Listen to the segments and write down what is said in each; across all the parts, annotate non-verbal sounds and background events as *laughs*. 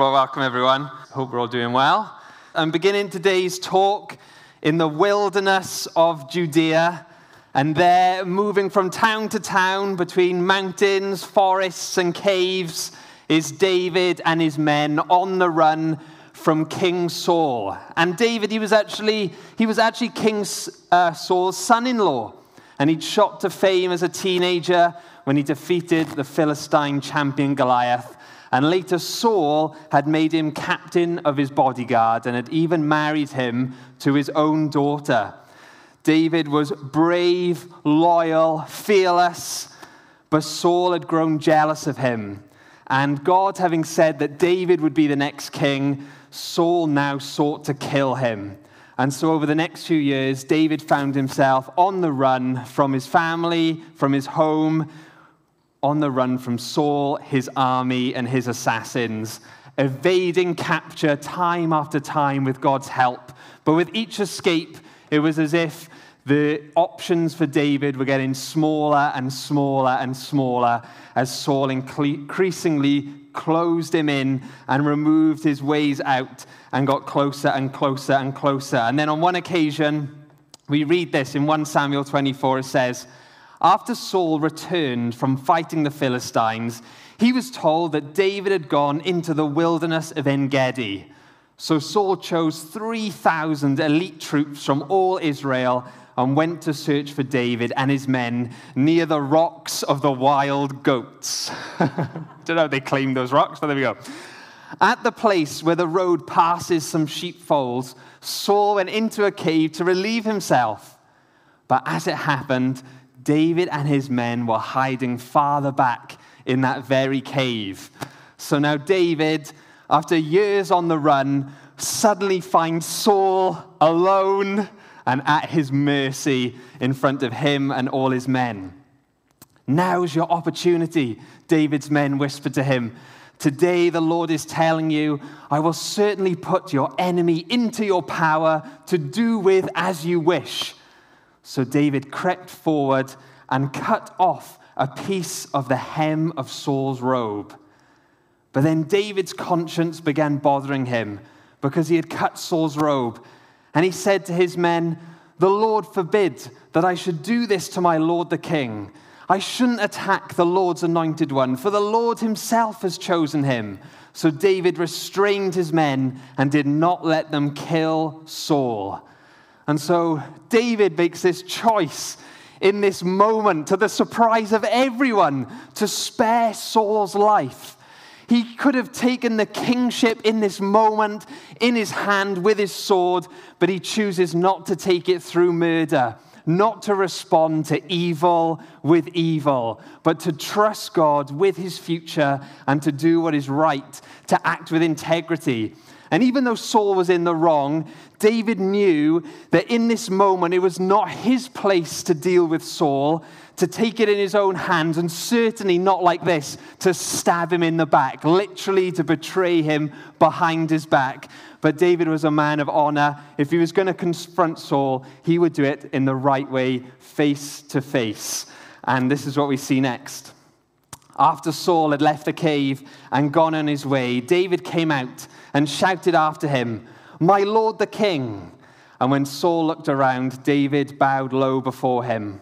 Well, welcome everyone. Hope we're all doing well. I'm beginning today's talk in the wilderness of Judea, and there, moving from town to town between mountains, forests, and caves, is David and his men on the run from King Saul. And David, he was actually, he was actually King uh, Saul's son in law. And he'd shot to fame as a teenager when he defeated the Philistine champion Goliath. And later, Saul had made him captain of his bodyguard and had even married him to his own daughter. David was brave, loyal, fearless, but Saul had grown jealous of him. And God, having said that David would be the next king, Saul now sought to kill him. And so, over the next few years, David found himself on the run from his family, from his home, on the run from Saul, his army, and his assassins, evading capture time after time with God's help. But with each escape, it was as if the options for David were getting smaller and smaller and smaller as Saul increasingly closed him in and removed his ways out and got closer and closer and closer. And then on one occasion, we read this in 1 Samuel 24, it says, after Saul returned from fighting the Philistines, he was told that David had gone into the wilderness of En Gedi. So Saul chose 3,000 elite troops from all Israel and went to search for David and his men near the rocks of the wild goats. *laughs* Don't know if they claimed those rocks, but there we go. At the place where the road passes some sheepfolds, Saul went into a cave to relieve himself. But as it happened, David and his men were hiding farther back in that very cave. So now David, after years on the run, suddenly finds Saul alone and at his mercy in front of him and all his men. Now's your opportunity, David's men whispered to him. Today, the Lord is telling you, I will certainly put your enemy into your power to do with as you wish. So David crept forward and cut off a piece of the hem of Saul's robe. But then David's conscience began bothering him because he had cut Saul's robe. And he said to his men, The Lord forbid that I should do this to my Lord the king. I shouldn't attack the Lord's anointed one, for the Lord himself has chosen him. So David restrained his men and did not let them kill Saul. And so David makes this choice in this moment, to the surprise of everyone, to spare Saul's life. He could have taken the kingship in this moment in his hand with his sword, but he chooses not to take it through murder, not to respond to evil with evil, but to trust God with his future and to do what is right, to act with integrity. And even though Saul was in the wrong, David knew that in this moment it was not his place to deal with Saul, to take it in his own hands, and certainly not like this, to stab him in the back, literally to betray him behind his back. But David was a man of honor. If he was going to confront Saul, he would do it in the right way, face to face. And this is what we see next. After Saul had left the cave and gone on his way, David came out and shouted after him, My lord the king. And when Saul looked around, David bowed low before him.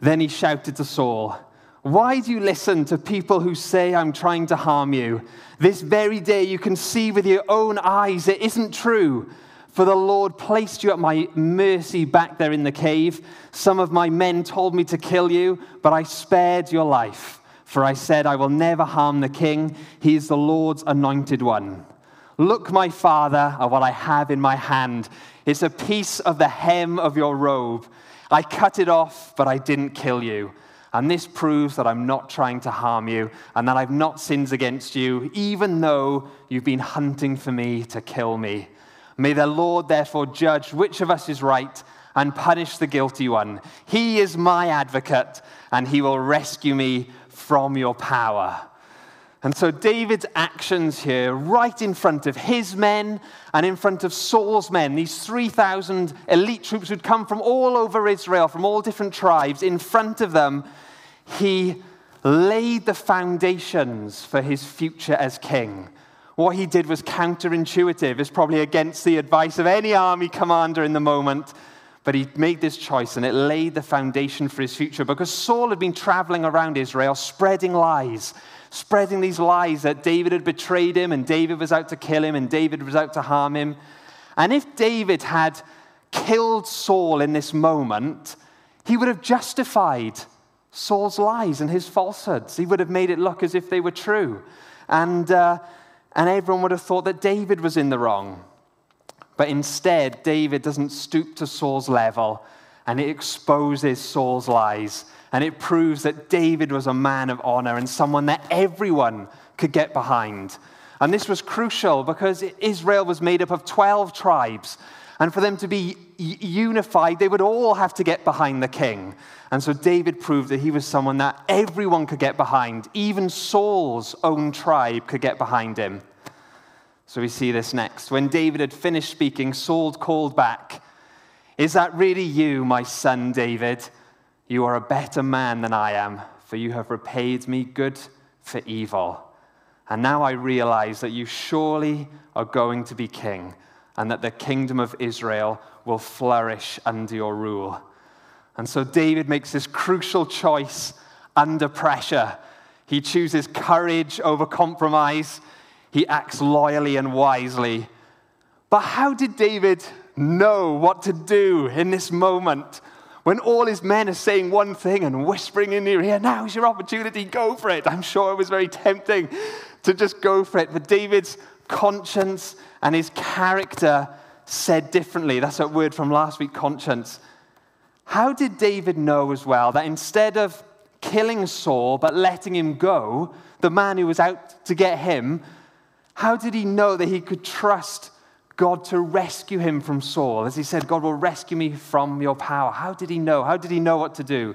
Then he shouted to Saul, Why do you listen to people who say I'm trying to harm you? This very day you can see with your own eyes it isn't true. For the Lord placed you at my mercy back there in the cave. Some of my men told me to kill you, but I spared your life. For I said, I will never harm the king. He is the Lord's anointed one. Look, my father, at what I have in my hand. It's a piece of the hem of your robe. I cut it off, but I didn't kill you. And this proves that I'm not trying to harm you and that I've not sinned against you, even though you've been hunting for me to kill me. May the Lord therefore judge which of us is right and punish the guilty one. He is my advocate, and he will rescue me from your power. And so David's actions here, right in front of his men and in front of Saul's men, these 3,000 elite troops who'd come from all over Israel, from all different tribes, in front of them, he laid the foundations for his future as king. What he did was counterintuitive. It's probably against the advice of any army commander in the moment. But he made this choice and it laid the foundation for his future because Saul had been traveling around Israel spreading lies, spreading these lies that David had betrayed him and David was out to kill him and David was out to harm him. And if David had killed Saul in this moment, he would have justified Saul's lies and his falsehoods. He would have made it look as if they were true. And, uh, and everyone would have thought that David was in the wrong. But instead, David doesn't stoop to Saul's level and it exposes Saul's lies. And it proves that David was a man of honor and someone that everyone could get behind. And this was crucial because Israel was made up of 12 tribes. And for them to be unified, they would all have to get behind the king. And so David proved that he was someone that everyone could get behind. Even Saul's own tribe could get behind him. So we see this next. When David had finished speaking, Saul called back, Is that really you, my son David? You are a better man than I am, for you have repaid me good for evil. And now I realize that you surely are going to be king, and that the kingdom of Israel will flourish under your rule. And so David makes this crucial choice under pressure. He chooses courage over compromise he acts loyally and wisely. But how did David know what to do in this moment when all his men are saying one thing and whispering in your ear, now's your opportunity, go for it? I'm sure it was very tempting to just go for it. But David's conscience and his character said differently. That's that word from last week, conscience. How did David know as well that instead of killing Saul but letting him go, the man who was out to get him how did he know that he could trust God to rescue him from Saul? As he said, God will rescue me from your power. How did he know? How did he know what to do?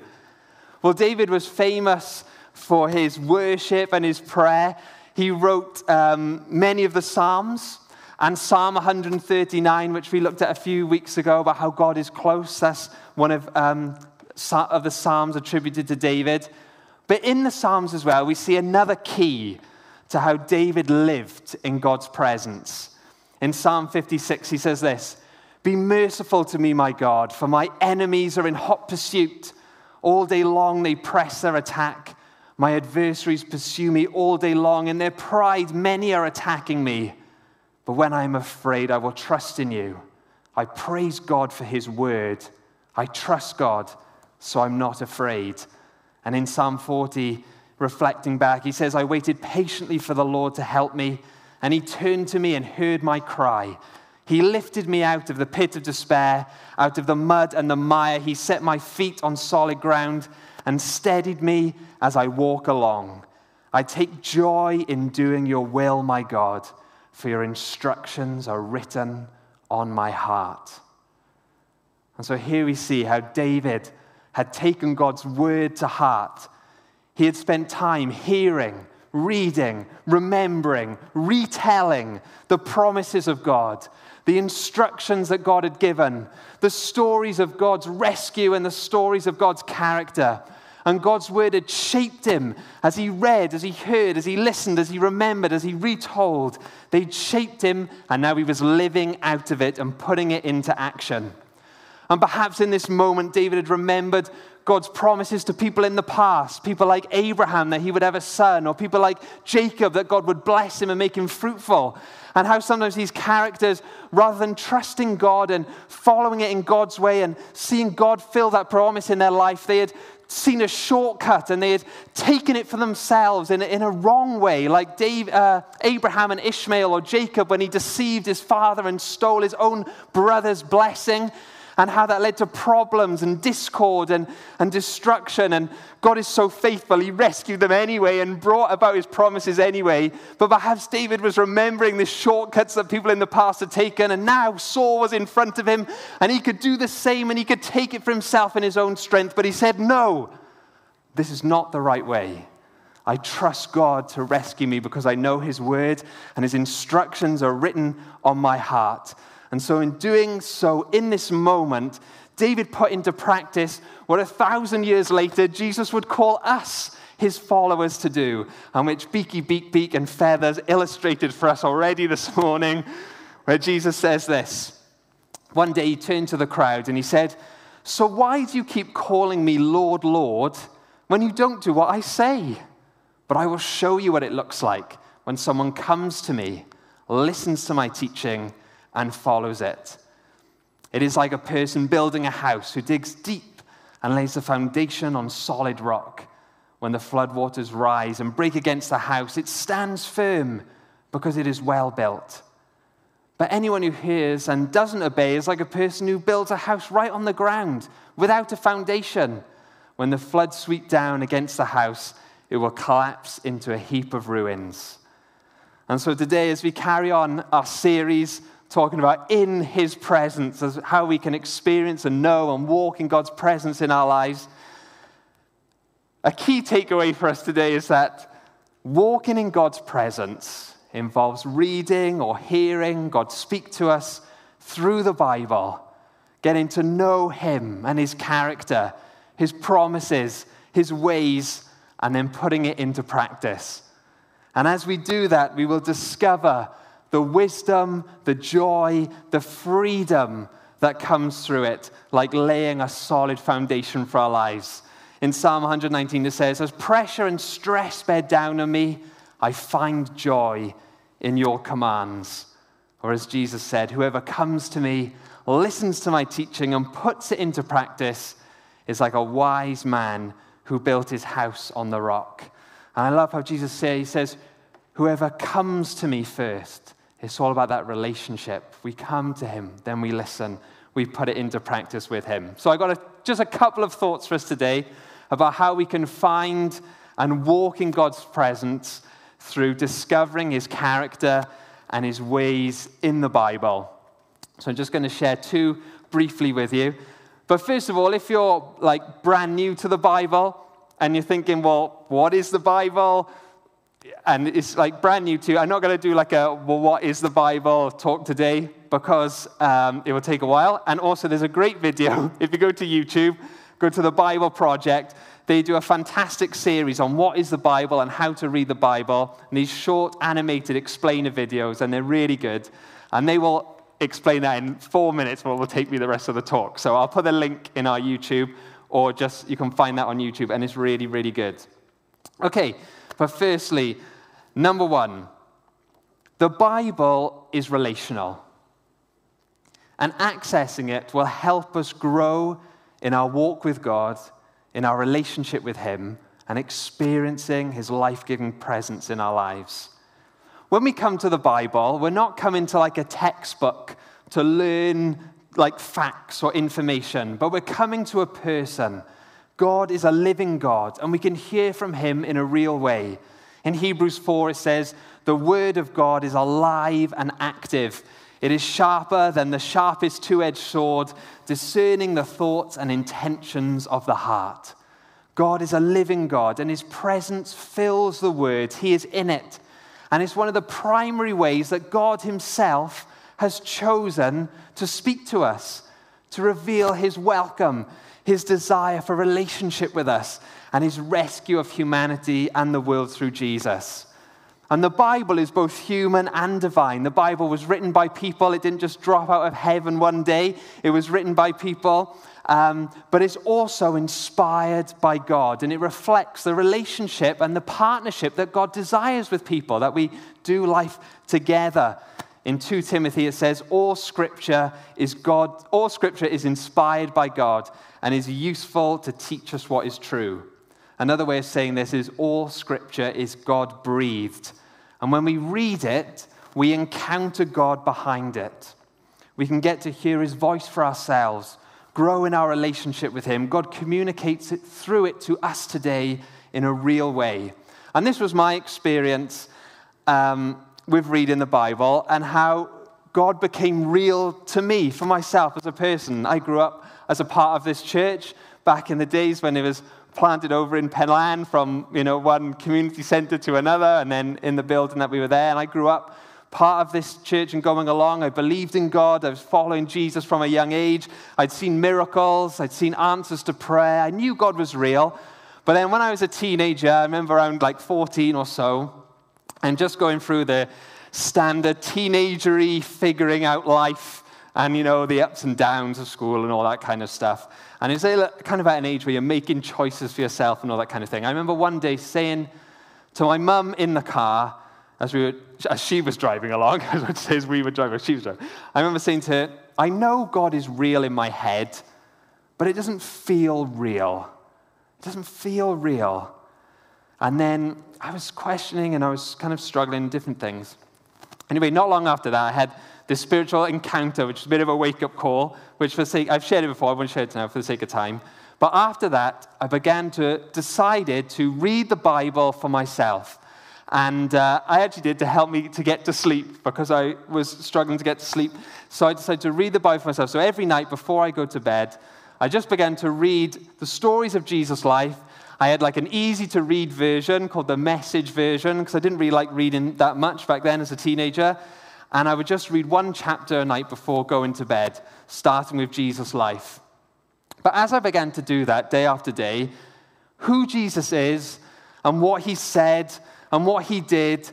Well, David was famous for his worship and his prayer. He wrote um, many of the Psalms and Psalm 139, which we looked at a few weeks ago about how God is close. That's one of, um, of the Psalms attributed to David. But in the Psalms as well, we see another key to how David lived in God's presence. In Psalm 56, he says this Be merciful to me, my God, for my enemies are in hot pursuit. All day long they press their attack. My adversaries pursue me all day long. In their pride, many are attacking me. But when I am afraid, I will trust in you. I praise God for his word. I trust God, so I'm not afraid. And in Psalm 40, reflecting back, he says, I waited patiently for the Lord to help me, and he turned to me and heard my cry. He lifted me out of the pit of despair, out of the mud and the mire. He set my feet on solid ground and steadied me as I walk along. I take joy in doing your will, my God, for your instructions are written on my heart. And so here we see how David had taken God's word to heart he had spent time hearing, reading, remembering, retelling the promises of God, the instructions that God had given, the stories of God's rescue and the stories of God's character. And God's word had shaped him as he read, as he heard, as he listened, as he remembered, as he retold. They'd shaped him, and now he was living out of it and putting it into action. And perhaps in this moment, David had remembered God's promises to people in the past, people like Abraham that he would have a son, or people like Jacob that God would bless him and make him fruitful. And how sometimes these characters, rather than trusting God and following it in God's way and seeing God fill that promise in their life, they had seen a shortcut and they had taken it for themselves in a, in a wrong way, like Dave, uh, Abraham and Ishmael or Jacob when he deceived his father and stole his own brother's blessing and how that led to problems and discord and, and destruction. And God is so faithful, He rescued them anyway and brought about His promises anyway. But perhaps David was remembering the shortcuts that people in the past had taken, and now Saul was in front of him, and he could do the same and he could take it for himself in his own strength. But he said, No, this is not the right way. I trust God to rescue me because I know His word and His instructions are written on my heart. And so, in doing so, in this moment, David put into practice what a thousand years later Jesus would call us his followers to do, and which Beaky Beak Beak and Feathers illustrated for us already this morning, where Jesus says this. One day he turned to the crowd and he said, So why do you keep calling me Lord, Lord, when you don't do what I say? But I will show you what it looks like when someone comes to me, listens to my teaching, and follows it. It is like a person building a house who digs deep and lays the foundation on solid rock. When the floodwaters rise and break against the house, it stands firm because it is well built. But anyone who hears and doesn't obey is like a person who builds a house right on the ground without a foundation. When the floods sweep down against the house, it will collapse into a heap of ruins. And so today, as we carry on our series talking about in his presence, as how we can experience and know and walk in God's presence in our lives, a key takeaway for us today is that walking in God's presence involves reading or hearing God speak to us through the Bible, getting to know Him and His character, His promises, His ways, and then putting it into practice. And as we do that, we will discover the wisdom, the joy, the freedom that comes through it, like laying a solid foundation for our lives. In Psalm 119, it says, As pressure and stress bear down on me, I find joy in your commands. Or as Jesus said, Whoever comes to me, listens to my teaching, and puts it into practice is like a wise man who built his house on the rock. And I love how Jesus says, He says, Whoever comes to me first, it's all about that relationship. We come to him, then we listen, we put it into practice with him. So I've got a, just a couple of thoughts for us today about how we can find and walk in God's presence through discovering his character and his ways in the Bible. So I'm just going to share two briefly with you. But first of all, if you're like brand new to the Bible and you're thinking, well, what is the Bible? And it's like brand new to. I'm not going to do like a, well, what is the Bible talk today because um, it will take a while. And also, there's a great video. *laughs* If you go to YouTube, go to the Bible Project, they do a fantastic series on what is the Bible and how to read the Bible. And these short animated explainer videos, and they're really good. And they will explain that in four minutes, but it will take me the rest of the talk. So I'll put a link in our YouTube, or just you can find that on YouTube, and it's really, really good. Okay, but firstly, number one, the Bible is relational. And accessing it will help us grow in our walk with God, in our relationship with Him, and experiencing His life giving presence in our lives. When we come to the Bible, we're not coming to like a textbook to learn like facts or information, but we're coming to a person God is a living God, and we can hear from him in a real way. In Hebrews 4, it says, The word of God is alive and active. It is sharper than the sharpest two edged sword, discerning the thoughts and intentions of the heart. God is a living God, and his presence fills the word. He is in it. And it's one of the primary ways that God himself has chosen to speak to us, to reveal his welcome, his desire for relationship with us, and his rescue of humanity and the world through Jesus. And the Bible is both human and divine. The Bible was written by people, it didn't just drop out of heaven one day, it was written by people. Um, but it's also inspired by God, and it reflects the relationship and the partnership that God desires with people, that we do life together. In 2 Timothy, it says, All scripture is God, all scripture is inspired by God and is useful to teach us what is true. Another way of saying this is all scripture is God breathed. And when we read it, we encounter God behind it. We can get to hear his voice for ourselves, grow in our relationship with him. God communicates it through it to us today in a real way. And this was my experience um, with reading the Bible and how God became real to me, for myself as a person. I grew up as a part of this church back in the days when it was planted over in Penlan from you know, one community centre to another, and then in the building that we were there. And I grew up part of this church and going along. I believed in God. I was following Jesus from a young age. I'd seen miracles. I'd seen answers to prayer. I knew God was real. But then when I was a teenager, I remember around like 14 or so, and just going through the standard teenagery figuring out life and, you know, the ups and downs of school and all that kind of stuff. And it's kind of at an age where you're making choices for yourself and all that kind of thing. I remember one day saying to my mum in the car, as, we were, as she was driving along, *laughs* as I say, as we were driving, she was driving, I remember saying to her, I know God is real in my head, but it doesn't feel real. It doesn't feel real. And then I was questioning and I was kind of struggling with different things. Anyway, not long after that, I had this spiritual encounter, which is a bit of a wake up call, which for sake, I've shared it before, I won't share it now for the sake of time. But after that, I began to decided to read the Bible for myself. And uh, I actually did to help me to get to sleep because I was struggling to get to sleep. So I decided to read the Bible for myself. So every night before I go to bed, I just began to read the stories of Jesus' life. I had like an easy to read version called the message version because I didn't really like reading that much back then as a teenager and I would just read one chapter a night before going to bed, starting with Jesus' life. But as I began to do that day after day, who Jesus is and what he said and what he did,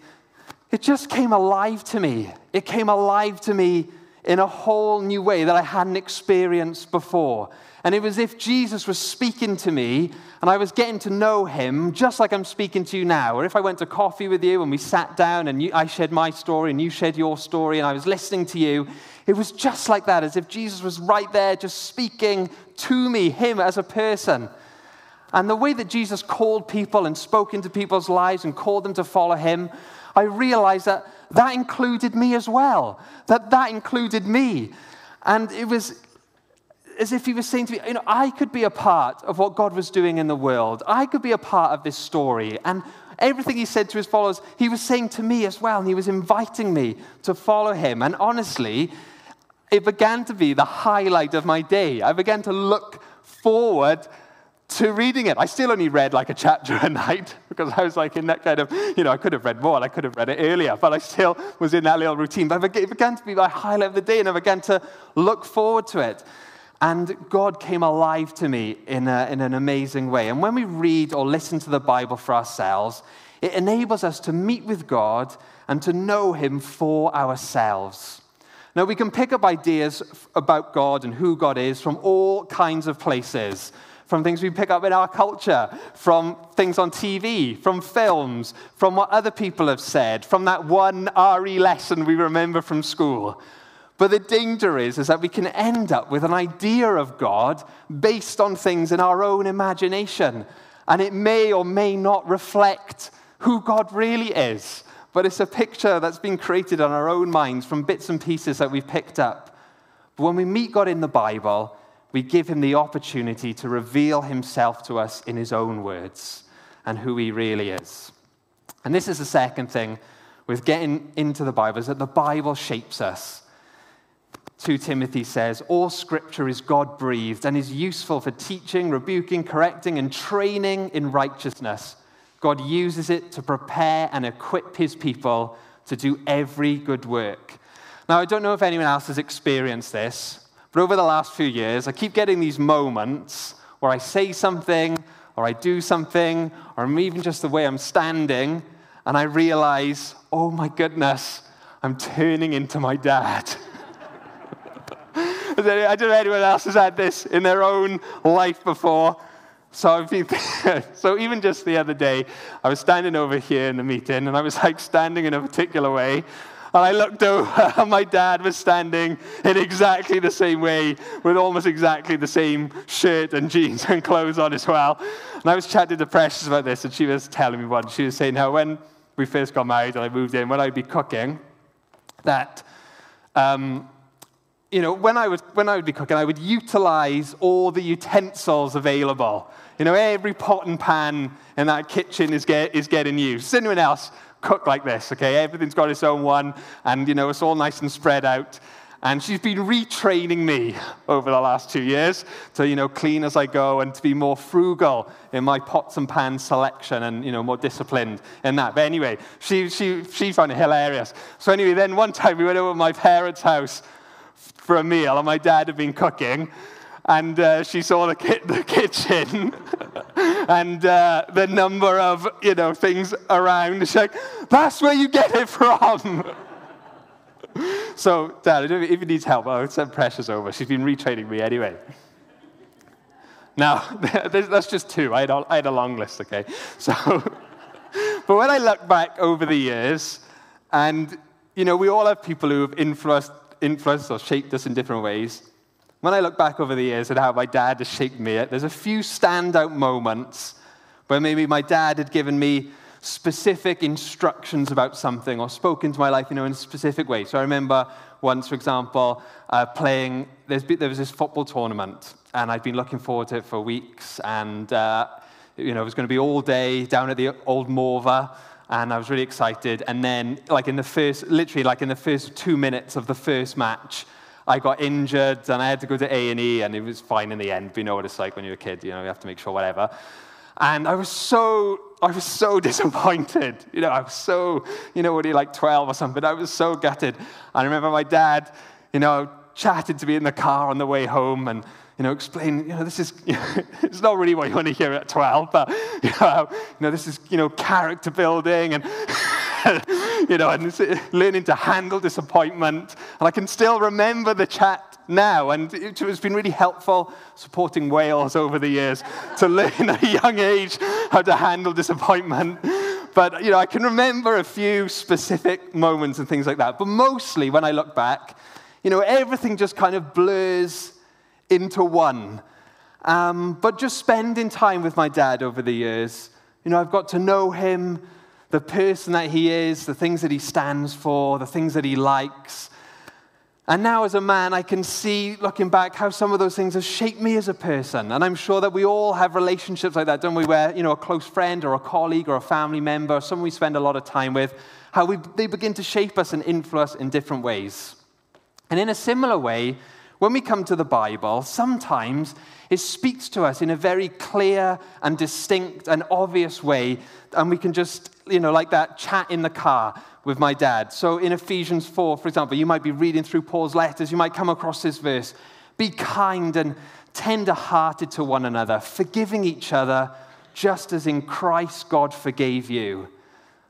it just came alive to me. It came alive to me in a whole new way that I hadn't experienced before. And it was as if Jesus was speaking to me and I was getting to know him just like I'm speaking to you now. Or if I went to coffee with you and we sat down and you, I shared my story and you shared your story and I was listening to you, it was just like that, as if Jesus was right there just speaking to me, him as a person. And the way that Jesus called people and spoke into people's lives and called them to follow him, I realized that that included me as well. That that included me. And it was as if he was saying to me, you know, I could be a part of what God was doing in the world. I could be a part of this story. And everything he said to his followers, he was saying to me as well. And he was inviting me to follow him. And honestly, it began to be the highlight of my day. I began to look forward to reading it. I still only read like a chapter a *laughs* night because I was like in that kind of, you know, I could have read more, I could have read it earlier, but I still was in that little routine. But it began to be my highlight of the day, and I began to look forward to it. And God came alive to me in, a, in an amazing way. And when we read or listen to the Bible for ourselves, it enables us to meet with God and to know Him for ourselves. Now, we can pick up ideas about God and who God is from all kinds of places. From things we pick up in our culture, from things on TV, from films, from what other people have said, from that one RE lesson we remember from school. But the danger is, is that we can end up with an idea of God based on things in our own imagination. And it may or may not reflect who God really is. But it's a picture that's been created on our own minds from bits and pieces that we've picked up. But when we meet God in the Bible, we give him the opportunity to reveal himself to us in his own words and who he really is. And this is the second thing with getting into the Bible, is that the Bible shapes us. 2 Timothy says, All scripture is God breathed and is useful for teaching, rebuking, correcting, and training in righteousness. God uses it to prepare and equip his people to do every good work. Now, I don't know if anyone else has experienced this, but over the last few years, I keep getting these moments where I say something, or I do something, or I'm even just the way I'm standing, and I realize, oh my goodness, I'm turning into my dad. *laughs* I don't know anyone else has had this in their own life before. So, *laughs* so even just the other day, I was standing over here in the meeting, and I was like standing in a particular way, and I looked *laughs* over, and my dad was standing in exactly the same way, with almost exactly the same shirt and jeans and clothes on as well. And I was chatting to Precious about this, and she was telling me what she was saying how when we first got married and I moved in, when I'd be cooking, that um, you know, when I, would, when I would be cooking, I would utilize all the utensils available. You know, every pot and pan in that kitchen is, get, is getting used. Does anyone else cook like this? Okay, everything's got its own one, and, you know, it's all nice and spread out. And she's been retraining me over the last two years to, you know, clean as I go and to be more frugal in my pots and pans selection and, you know, more disciplined in that. But anyway, she, she, she found it hilarious. So anyway, then one time we went over to my parents' house for a meal and my dad had been cooking and uh, she saw the, ki- the kitchen *laughs* and uh, the number of, you know, things around. She's like, that's where you get it from. *laughs* so, Dad, if he needs help, I'll send Precious over. She's been retraining me anyway. Now, *laughs* that's just two. I had, had a long list, okay? So, but when I look back over the years, and, you know, we all have people who have influenced, influenced or shaped us in different ways. When I look back over the years at how my dad has shaped me, there's a few standout moments where maybe my dad had given me specific instructions about something or spoken to my life you know, in a specific way. So I remember once, for example, uh, playing, there was this football tournament, and I'd been looking forward to it for weeks, and uh, you know, it was going to be all day down at the old Morfa, and I was really excited. And then, like in the first, literally, like in the first two minutes of the first match, I got injured and I had to go to A&E and it was fine in the end. But you know what it's like when you're a kid, you know, you have to make sure whatever. And I was so, I was so *laughs* disappointed. You know, I was so, you know, when you're like 12 or something, I was so gutted. I remember my dad, you know, chatted to me in the car on the way home and, you know, explain, you know, this is, you *laughs* know, it's not really what you want to hear at 12, but, you *laughs* know, you know this is, you know, character building and, *laughs* you know, and learning to handle disappointment. And I can still remember the chat now. And it has been really helpful supporting Wales over the years to learn at a young age how to handle disappointment. But, you know, I can remember a few specific moments and things like that. But mostly when I look back, you know, everything just kind of blurs into one. Um, but just spending time with my dad over the years, you know, I've got to know him, the person that he is, the things that he stands for, the things that he likes. And now, as a man, I can see, looking back, how some of those things have shaped me as a person. And I'm sure that we all have relationships like that, don't we? Where, you know, a close friend or a colleague or a family member, someone we spend a lot of time with, how we, they begin to shape us and influence us in different ways. And in a similar way, when we come to the Bible, sometimes it speaks to us in a very clear and distinct and obvious way, and we can just, you know, like that chat in the car with my dad. So in Ephesians 4, for example, you might be reading through Paul's letters, you might come across this verse Be kind and tender hearted to one another, forgiving each other, just as in Christ God forgave you.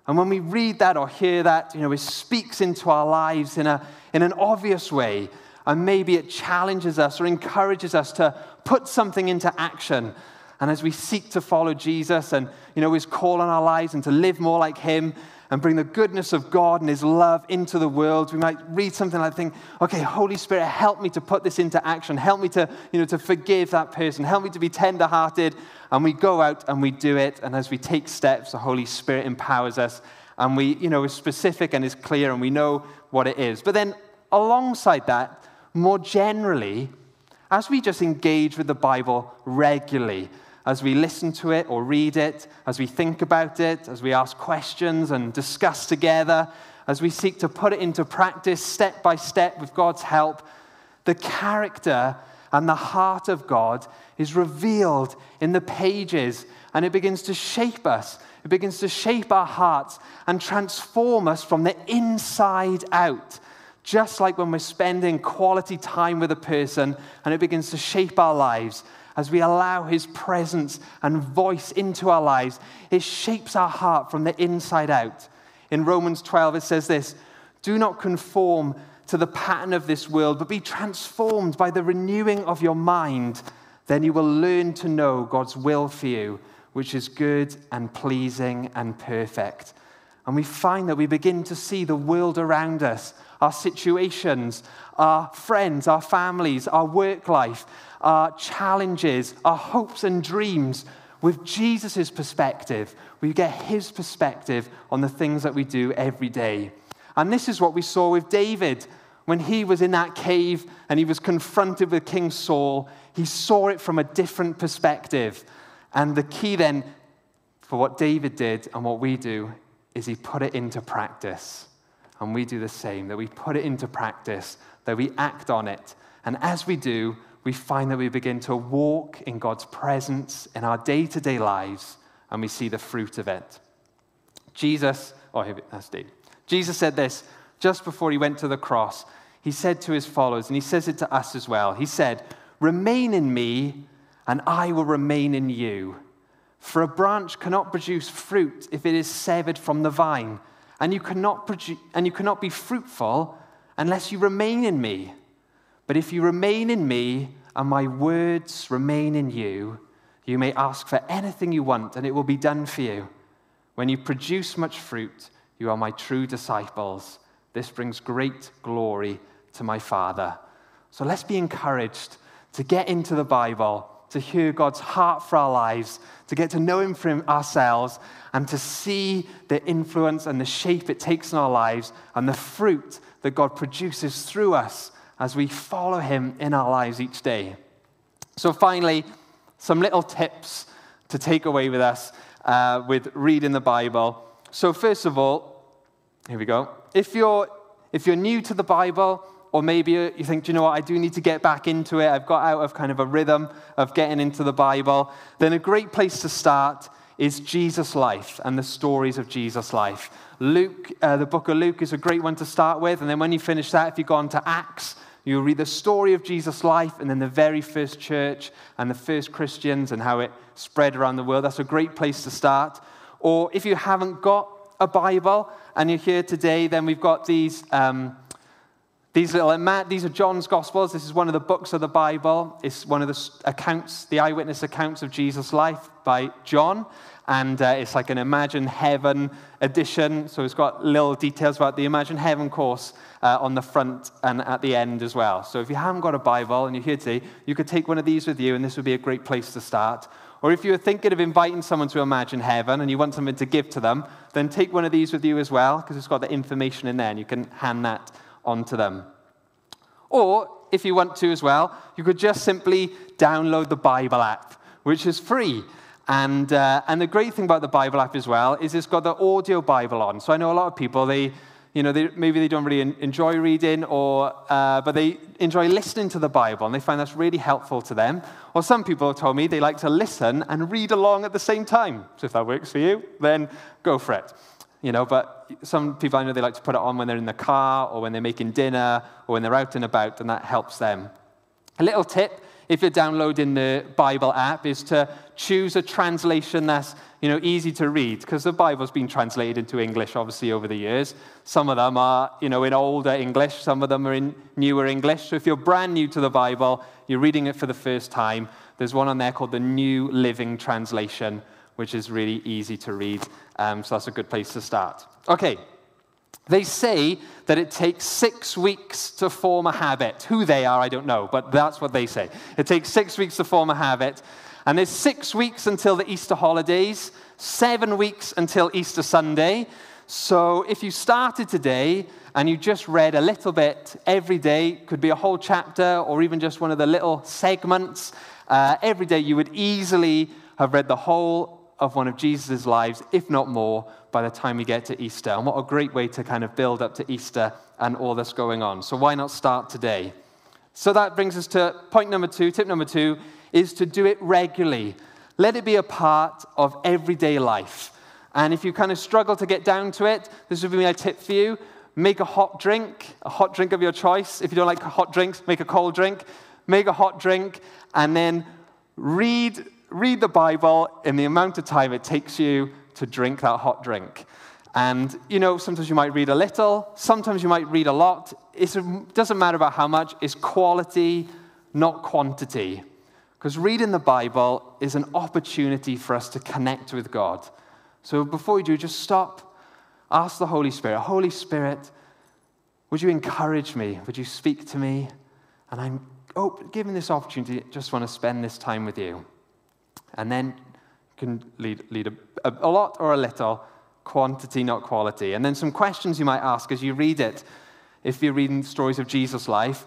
And when we read that or hear that, you know, it speaks into our lives in, a, in an obvious way. And maybe it challenges us or encourages us to put something into action. And as we seek to follow Jesus and, you know, his call on our lives and to live more like him, and bring the goodness of God and His love into the world. We might read something like think, okay, Holy Spirit, help me to put this into action. Help me to, you know, to forgive that person. Help me to be tender-hearted. And we go out and we do it. And as we take steps, the Holy Spirit empowers us. And we, you know, is specific and is clear and we know what it is. But then alongside that, more generally, as we just engage with the Bible regularly, as we listen to it or read it, as we think about it, as we ask questions and discuss together, as we seek to put it into practice step by step with God's help, the character and the heart of God is revealed in the pages and it begins to shape us. It begins to shape our hearts and transform us from the inside out. Just like when we're spending quality time with a person and it begins to shape our lives as we allow His presence and voice into our lives, it shapes our heart from the inside out. In Romans 12, it says this Do not conform to the pattern of this world, but be transformed by the renewing of your mind. Then you will learn to know God's will for you, which is good and pleasing and perfect. And we find that we begin to see the world around us, our situations, our friends, our families, our work life, our challenges, our hopes and dreams with Jesus' perspective. We get his perspective on the things that we do every day. And this is what we saw with David when he was in that cave and he was confronted with King Saul. He saw it from a different perspective. And the key then for what David did and what we do is he put it into practice. And we do the same, that we put it into practice, that we act on it. And as we do, we find that we begin to walk in God's presence in our day to day lives, and we see the fruit of it. Jesus, oh, that's Dave. Jesus said this just before he went to the cross. He said to his followers, and he says it to us as well. He said, Remain in me, and I will remain in you. For a branch cannot produce fruit if it is severed from the vine, and you cannot, produce, and you cannot be fruitful unless you remain in me. But if you remain in me, and my words remain in you, you may ask for anything you want, and it will be done for you. When you produce much fruit, you are my true disciples. This brings great glory to my Father. So let's be encouraged to get into the Bible, to hear God's heart for our lives, to get to know Him for ourselves, and to see the influence and the shape it takes in our lives and the fruit that God produces through us as we follow Him in our lives each day. So, finally, some little tips to take away with us uh, with reading the Bible. So, first of all, here we go. If you're, if you're new to the Bible, or maybe you think, do you know what, I do need to get back into it. I've got out of kind of a rhythm of getting into the Bible. Then a great place to start is Jesus' life and the stories of Jesus' life. Luke, uh, the book of Luke, is a great one to start with. And then when you finish that, if you go on to Acts, you'll read the story of Jesus' life and then the very first church and the first Christians and how it spread around the world. That's a great place to start. Or if you haven't got a Bible and you're here today, then we've got these. Um, these little, these are John's Gospels. This is one of the books of the Bible. It's one of the accounts, the eyewitness accounts of Jesus' life by John. And uh, it's like an Imagine Heaven edition. So it's got little details about the Imagine Heaven course uh, on the front and at the end as well. So if you haven't got a Bible and you're here today, you could take one of these with you, and this would be a great place to start. Or if you're thinking of inviting someone to Imagine Heaven and you want something to give to them, then take one of these with you as well, because it's got the information in there, and you can hand that onto them. Or, if you want to as well, you could just simply download the Bible app, which is free. And, uh, and the great thing about the Bible app as well is it's got the audio Bible on. So I know a lot of people, they, you know, they, maybe they don't really enjoy reading, or, uh, but they enjoy listening to the Bible, and they find that's really helpful to them. Or some people have told me they like to listen and read along at the same time. So if that works for you, then go for it you know, but some people I know they like to put it on when they're in the car or when they're making dinner or when they're out and about, and that helps them. A little tip if you're downloading the Bible app is to choose a translation that's you know, easy to read because the Bible's been translated into English obviously over the years. Some of them are you know, in older English, some of them are in newer English. So if you're brand new to the Bible, you're reading it for the first time, there's one on there called the New Living Translation, which is really easy to read. Um, so that's a good place to start. Okay. They say that it takes six weeks to form a habit. Who they are, I don't know, but that's what they say. It takes six weeks to form a habit. And there's six weeks until the Easter holidays, seven weeks until Easter Sunday. So if you started today and you just read a little bit every day, could be a whole chapter or even just one of the little segments, uh, every day you would easily have read the whole of one of Jesus' lives, if not more, by the time we get to Easter. And what a great way to kind of build up to Easter and all that's going on. So, why not start today? So, that brings us to point number two. Tip number two is to do it regularly. Let it be a part of everyday life. And if you kind of struggle to get down to it, this would be my tip for you. Make a hot drink, a hot drink of your choice. If you don't like hot drinks, make a cold drink. Make a hot drink and then read read the Bible in the amount of time it takes you to drink that hot drink. And, you know, sometimes you might read a little, sometimes you might read a lot. It doesn't matter about how much, it's quality, not quantity. Because reading the Bible is an opportunity for us to connect with God. So before you do, just stop, ask the Holy Spirit, Holy Spirit, would you encourage me? Would you speak to me? And I'm oh, given this opportunity, just want to spend this time with you. And then can lead, lead a, a, lot or a little, quantity, not quality. And then some questions you might ask as you read it. If you're reading stories of Jesus' life,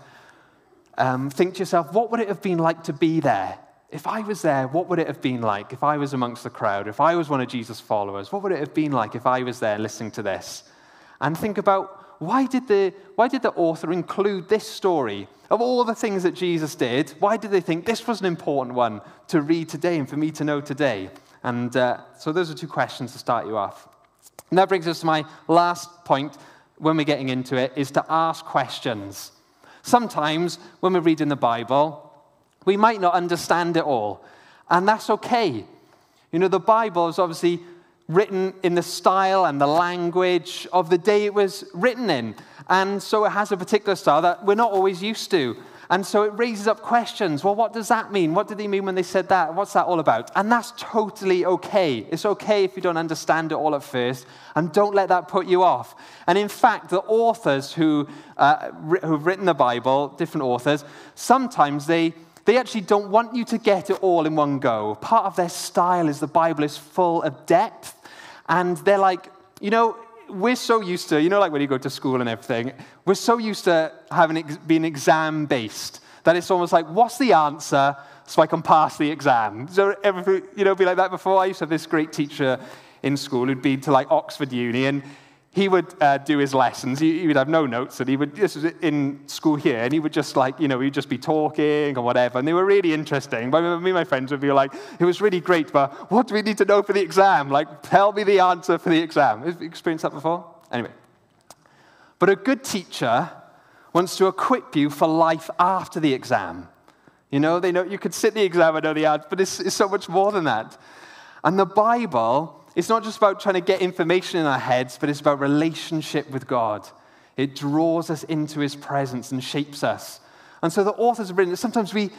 um, think to yourself, what would it have been like to be there? If I was there, what would it have been like? If I was amongst the crowd, if I was one of Jesus' followers, what would it have been like if I was there listening to this? And think about why did, the, why did the author include this story? Of all the things that Jesus did, why did they think this was an important one to read today and for me to know today? And uh, so those are two questions to start you off. And that brings us to my last point when we're getting into it, is to ask questions. Sometimes when we're reading the Bible, we might not understand it all, and that's okay. You know, the Bible is obviously written in the style and the language of the day it was written in. And so it has a particular style that we're not always used to. And so it raises up questions. Well, what does that mean? What did they mean when they said that? What's that all about? And that's totally okay. It's okay if you don't understand it all at first, and don't let that put you off. And in fact, the authors who, uh, who've written the Bible, different authors, sometimes they they actually don't want you to get it all in one go. Part of their style is the Bible is full of depth. And they're like, you know, we're so used to, you know, like when you go to school and everything, we're so used to having it being exam based that it's almost like, what's the answer so I can pass the exam? So, everything, you know, be like that before? I used to have this great teacher in school who'd been to like Oxford Uni, and he would uh, do his lessons. He, he, would have no notes, and he would, this was in school here, and he would just like, you know, he'd just be talking or whatever, and they were really interesting. But me and my friends would be like, it was really great, but what do we need to know for the exam? Like, tell me the answer for the exam. Have you experienced that before? Anyway. But a good teacher wants to equip you for life after the exam. You know, they know you could sit the exam and know the answer, but it's, it's so much more than that. And the Bible it's not just about trying to get information in our heads, but it's about relationship with God. It draws us into his presence and shapes us. And so the authors have written that sometimes we,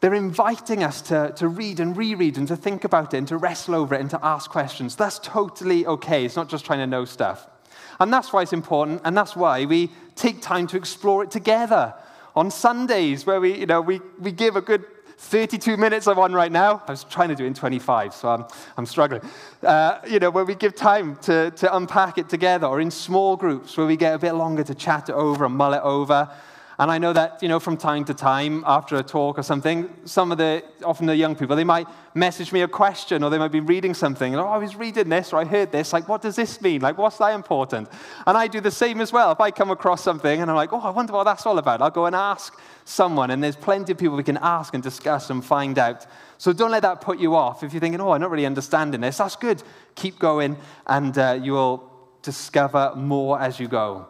they're inviting us to, to read and reread and to think about it and to wrestle over it and to ask questions. That's totally okay. It's not just trying to know stuff. And that's why it's important, and that's why we take time to explore it together on Sundays, where we, you know, we, we give a good 32 minutes I'm on right now. I was trying to do it in 25, so I'm, I'm struggling. Uh, you know, where we give time to, to unpack it together, or in small groups where we get a bit longer to chat it over and mull it over. And I know that, you know, from time to time, after a talk or something, some of the, often the young people, they might message me a question or they might be reading something. And, oh, I was reading this or I heard this. Like, what does this mean? Like, what's that important? And I do the same as well. If I come across something and I'm like, oh, I wonder what that's all about, I'll go and ask someone. And there's plenty of people we can ask and discuss and find out. So don't let that put you off. If you're thinking, oh, I'm not really understanding this, that's good. Keep going and uh, you will discover more as you go.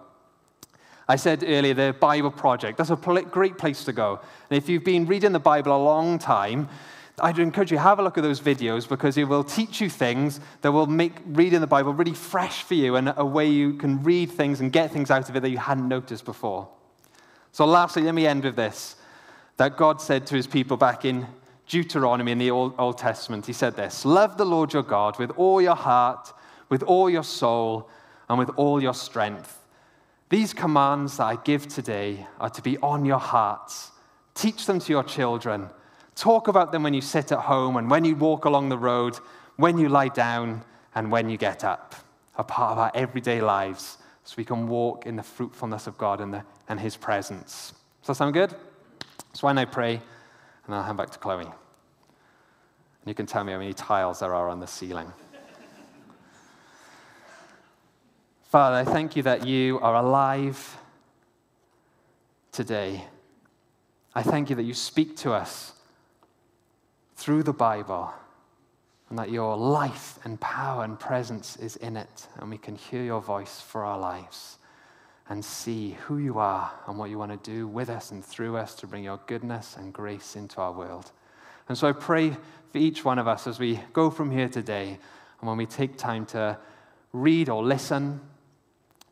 I said earlier, the Bible Project. That's a great place to go. And if you've been reading the Bible a long time, I'd encourage you to have a look at those videos because it will teach you things that will make reading the Bible really fresh for you and a way you can read things and get things out of it that you hadn't noticed before. So, lastly, let me end with this that God said to his people back in Deuteronomy in the Old, Old Testament. He said this Love the Lord your God with all your heart, with all your soul, and with all your strength. These commands that I give today are to be on your hearts. Teach them to your children. Talk about them when you sit at home and when you walk along the road, when you lie down and when you get up. A part of our everyday lives so we can walk in the fruitfulness of God and, the, and His presence. Does that sound good? So why I pray and I'll hand back to Chloe. And you can tell me how many tiles there are on the ceiling. Father, I thank you that you are alive today. I thank you that you speak to us through the Bible and that your life and power and presence is in it, and we can hear your voice for our lives and see who you are and what you want to do with us and through us to bring your goodness and grace into our world. And so I pray for each one of us as we go from here today and when we take time to read or listen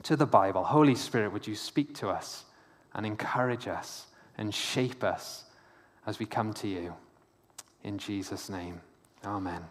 to the Bible, Holy Spirit, would you speak to us and encourage us and shape us as we come to you? In Jesus' name, amen.